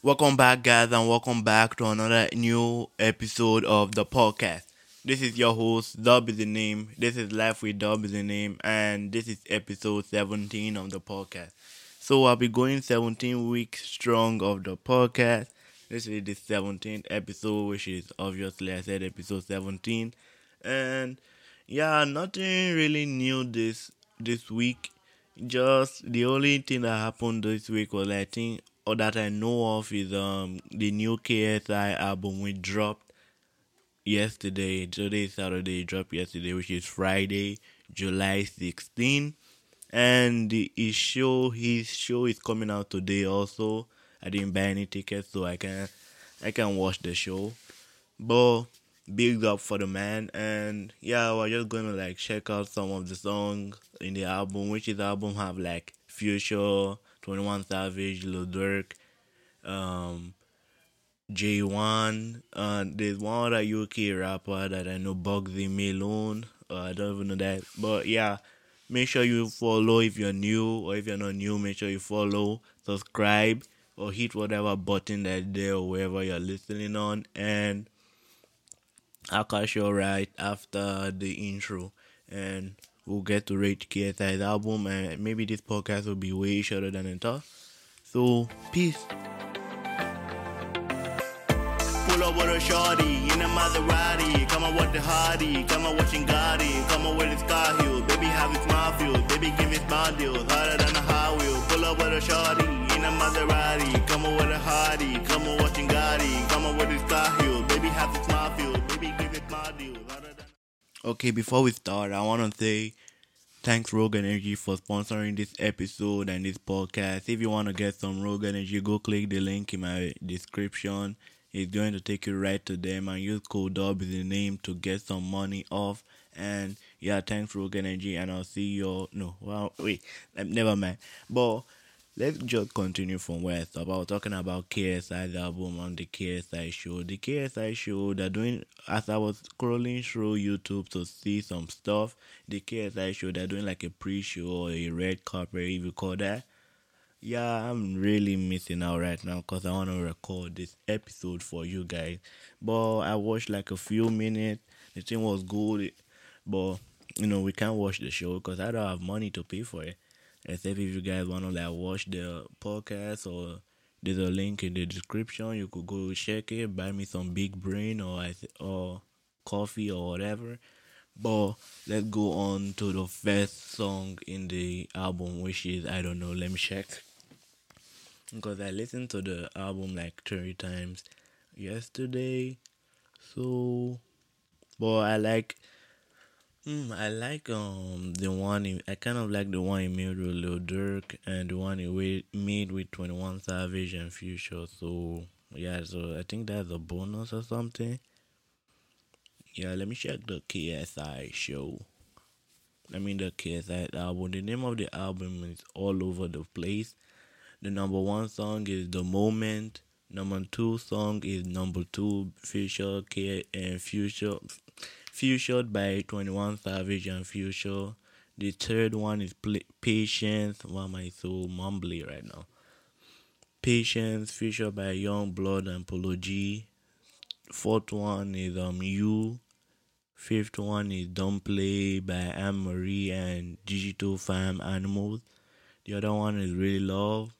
Welcome back, guys, and welcome back to another new episode of the podcast. This is your host, Dub is the name. This is Life with Dub is the name, and this is episode 17 of the podcast. So I'll be going 17 weeks strong of the podcast. This is the 17th episode, which is obviously I said episode 17, and yeah, nothing really new this this week. Just the only thing that happened this week was I think or that I know of is um the new KSI album we dropped yesterday. Today Saturday dropped yesterday, which is Friday, July 16. And the, his show his show is coming out today also. I didn't buy any tickets so I can I can watch the show. But big up for the man and yeah we're just gonna like check out some of the songs in the album which is album have like future 21 savage lil durk um j1 uh there's one other uk rapper that i know bugsy malone uh, i don't even know that but yeah make sure you follow if you're new or if you're not new make sure you follow subscribe or hit whatever button that's there or wherever you're listening on and I'll catch you right after the intro and we'll get to rate KSI's album and maybe this podcast will be way shorter than it thought. So peace. Pull up with a shorty in a Maserati. Come on with the Hardy. Come on watching Gotti. Come on with. Baby, have. Baby, give deals. Harder than a high wheel. Pull up with a shorty in a Maserati. Come on with a Hardy. Come on watching Gotti. Come on with. Baby, have. Okay, before we start, I want to say thanks Rogue Energy for sponsoring this episode and this podcast. If you want to get some Rogue Energy, go click the link in my description. It's going to take you right to them and use code is the name to get some money off. And yeah, thanks Rogue Energy, and I'll see you. all No, well, wait, never mind. But let's just continue from where I stopped. I was talking about KSI's album on the KSI show. The KSI show, they're doing, as I was scrolling through YouTube to see some stuff, the KSI show, they're doing like a pre show or a red carpet, if you call that. Yeah, I'm really missing out right now because I want to record this episode for you guys. But I watched like a few minutes. The thing was good, but you know, we can't watch the show because I don't have money to pay for it. Except if you guys want to like watch the podcast or there's a link in the description, you could go check it, buy me some big brain or or coffee or whatever. But let's go on to the first song in the album, which is I don't know. Let me check because I listened to the album like three times yesterday. So, but I like Hmm, I like um the one he, I kind of like the one he made with Lil Durk and the one he made with Twenty One Savage and Future. So yeah, so I think that's a bonus or something. Yeah, let me check the KSI show. I mean the KSI album. The name of the album is all over the place. The number one song is The Moment. Number two song is number two Future K and Future Featured by 21 Savage and Future. The third one is Pl- Patience. Why am I so mumbly right now? Patience, featured by Yungblud and Polo G. Fourth one is um You. Fifth one is Don't Play by Anne Marie and Digital Farm Animals. The other one is Really Love.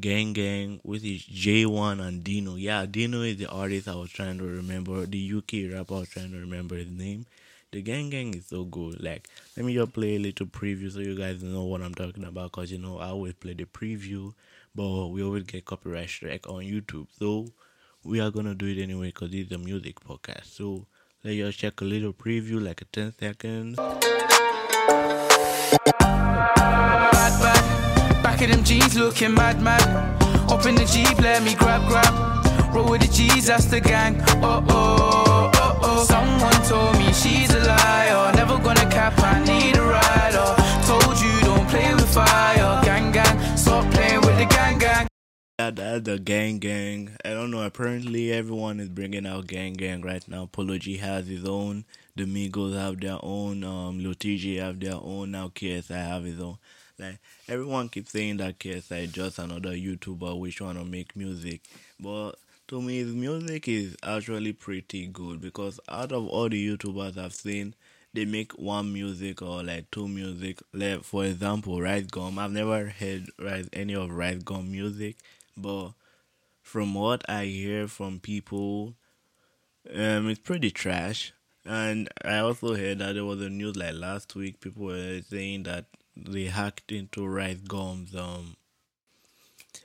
Gang Gang, which is J1 and Dino. Yeah, Dino is the artist I was trying to remember. The UK rapper I was trying to remember his name. The Gang Gang is so good. Like, let me just play a little preview so you guys know what I'm talking about. Cause you know I always play the preview, but we always get copyright strike on YouTube. So we are gonna do it anyway because it's a music podcast. So let us check a little preview, like a 10 seconds. Back of them jeans looking mad, mad. Up in the Jeep, let me grab, grab. Roll with the G's, that's the gang. Oh, oh, oh, oh. Someone told me she's a liar. Never gonna cap, I need a rider. Told you don't play with fire. Gang, gang, stop playing with the gang, gang. Yeah, the gang gang. I don't know. Apparently, everyone is bringing out gang gang right now. Polo G has his own. The Migos have their own. Um, TJ have their own. Now KSI have his own. Like everyone keeps saying that KSI is just another YouTuber which wanna make music, but to me, his music is actually pretty good because out of all the YouTubers I've seen, they make one music or like two music. Like for example, Rice Gum. I've never heard Rice any of Rice Gum music, but from what I hear from people, um, it's pretty trash. And I also heard that there was a news like last week. People were saying that they hacked into Rice Gum's um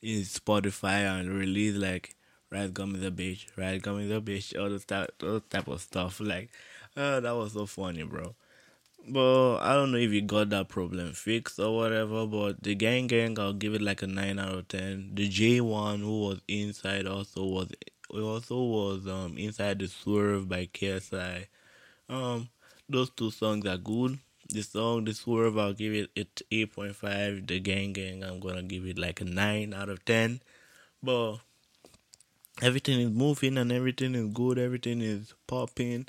in Spotify and released like Rice Gum is a bitch, Rice Gum is a bitch, all those type, those type of stuff. Like, uh, that was so funny, bro. But I don't know if you got that problem fixed or whatever. But the gang gang, I'll give it like a nine out of ten. The J one who was inside also was also was um inside the swerve by KSI. Um, those two songs are good. The song the swerve I'll give it it eight point five. The gang gang I'm gonna give it like a nine out of ten. But everything is moving and everything is good. Everything is popping.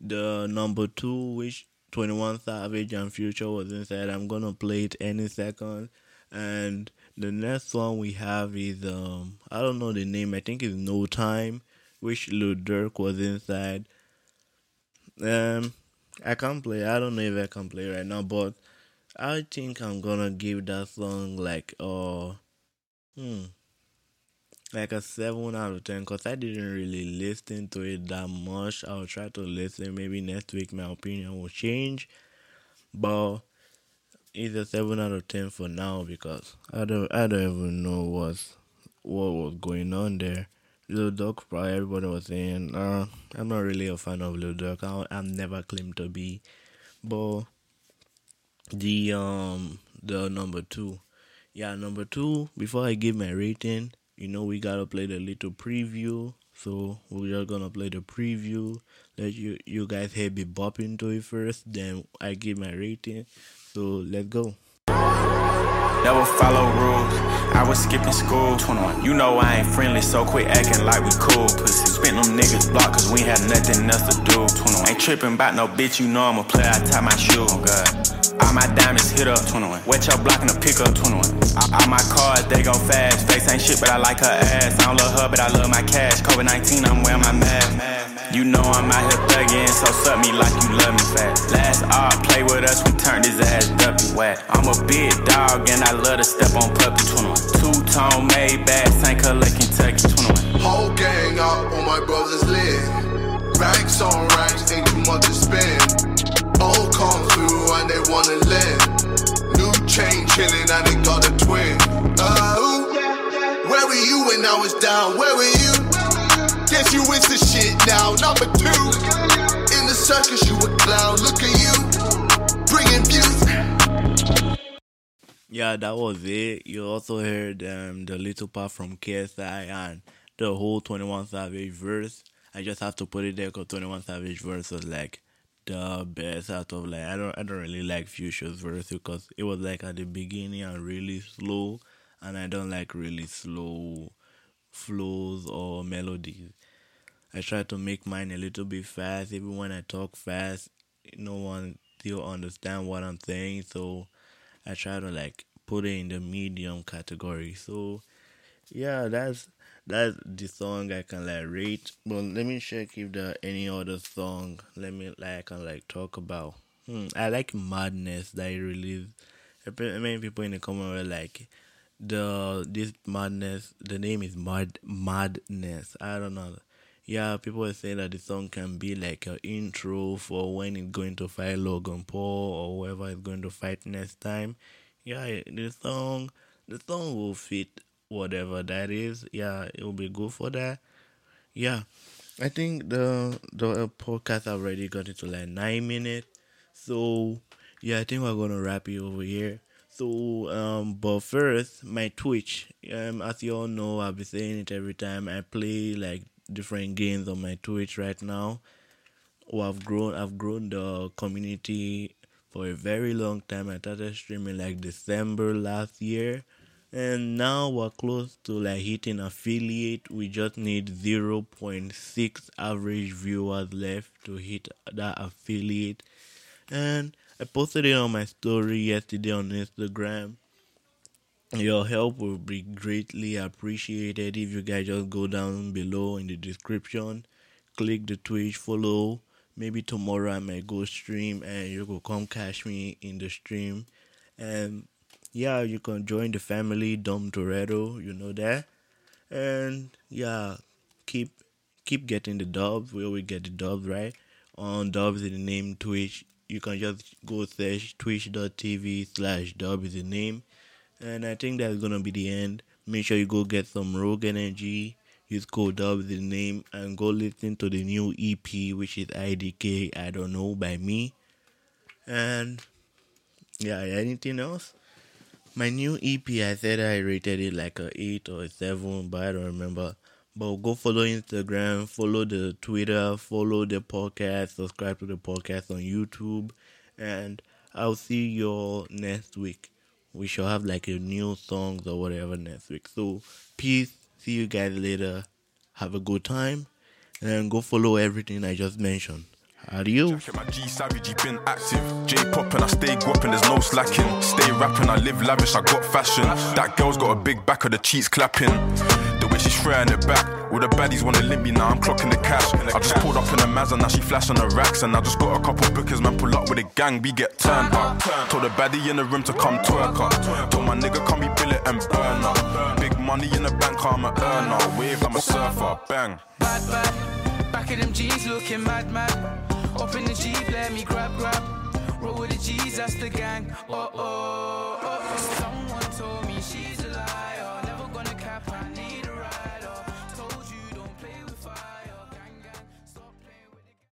The number two, which 21 Savage and Future was inside. I'm gonna play it any second. And the next one we have is um I don't know the name. I think it's No Time, which Lil Durk was inside. Um, I can't play. I don't know if I can play right now, but I think I'm gonna give that song like uh hmm like a seven out of ten because I didn't really listen to it that much. I'll try to listen. Maybe next week my opinion will change, but it's a seven out of ten for now because I don't I don't even know what's what was going on there. Lil Durk, probably everybody was saying, uh, I'm not really a fan of Lil Durk. I, I'm never claimed to be, but the um the number two, yeah, number two. Before I give my rating, you know we gotta play the little preview. So we're just gonna play the preview. Let you you guys hear me bopping to it first. Then I give my rating. So let's go. Never follow rules. I was skipping school. 21. You know I ain't friendly, so quit acting like we cool. Pussy. Spent them niggas block cause we had nothing else to do. 21. Ain't tripping about no bitch, you know I'm a player. I tie my shoe. Oh God. All my diamonds hit up 21. Wet your block in the pickup 21. All, all my cars, they go fast. Face ain't shit, but I like her ass. I don't love her, but I love my cash. COVID 19, I'm wearing my mask. You know I'm out here thugging, so suck me like you love me fast. Last off, play with us, we turned his ass W whack. I'm a big dog and I love to step on puppy 21. Two tone made bad, St. Color, Kentucky 21. Chillin' and they got a twin. Uh, ooh. where were you when I was down? Where were you? Guess you the shit now. Number two, in the circus you a clown. Look at you, bringing views. Yeah, that was it. You also heard um, the little part from KSI and the whole 21 Savage verse. I just have to put it there because 21 Savage verse was like the best out of like I don't I don't really like Future's verse because it was like at the beginning and really slow and I don't like really slow flows or melodies. I try to make mine a little bit fast. Even when I talk fast, no one still understand what I'm saying. So I try to like put it in the medium category. So yeah, that's that's the song I can like rate. But let me check if there are any other song. Let me like I can like talk about. Hmm, I like Madness that he released. Many people in the comment were like, the this madness. The name is Mad Madness. I don't know. Yeah, people are saying that the song can be like an intro for when it's going to fight Logan Paul or whoever is going to fight next time. Yeah, the song, the song will fit whatever that is. Yeah, it will be good for that. Yeah, I think the the podcast already got into like nine minutes. So yeah, I think we're gonna wrap it over here. So um, but first my Twitch. Um, as you all know, I'll be saying it every time I play like different games on my Twitch right now. Oh, I've grown. I've grown the community for a very long time. I started streaming like December last year and now we're close to like hitting affiliate we just need 0.6 average viewers left to hit that affiliate and I posted it on my story yesterday on Instagram. Your help will be greatly appreciated if you guys just go down below in the description, click the Twitch, follow. Maybe tomorrow I might go stream and you will come catch me in the stream. And yeah, you can join the family, Dom Toretto, you know that. And yeah, keep keep getting the dubs. We always get the dubs right. On dubs in the name Twitch. You can just go search twitch.tv slash dub is the name. And I think that's gonna be the end. Make sure you go get some Rogue Energy. Use code dub is the name and go listen to the new EP which is IDK I don't know by me. And yeah, anything else? My new EP, I said I rated it like a 8 or a 7, but I don't remember. But go follow Instagram, follow the Twitter, follow the podcast, subscribe to the podcast on YouTube, and I'll see you all next week. We shall have like a new songs or whatever next week. So peace. See you guys later. Have a good time, and go follow everything I just mentioned. Adios. Check my G Savage, been active. J pop and I stay guapping, there's no slacking. Stay rapping, I live lavish, I got fashion. That girl's got a big back of the cheeks clapping. The way she's throwing it back. All the baddies wanna limp me now, I'm clocking the cash. I just pulled up in a Mazda, now she flashing the racks. And I just got a couple bookers, man, pull up with a gang, we get turned up. Told the baddie in the room to come twerk up. Told my nigga, come be billet and burn up. Big money in the bank, I'm a earner. Wave, I'm a surfer, bang. Bad, bad. Back of them jeans looking mad, mad. Up in the Jeep, let me grab, grab. Roll with the G's, that's the gang. Oh, oh, oh. Someone told me she's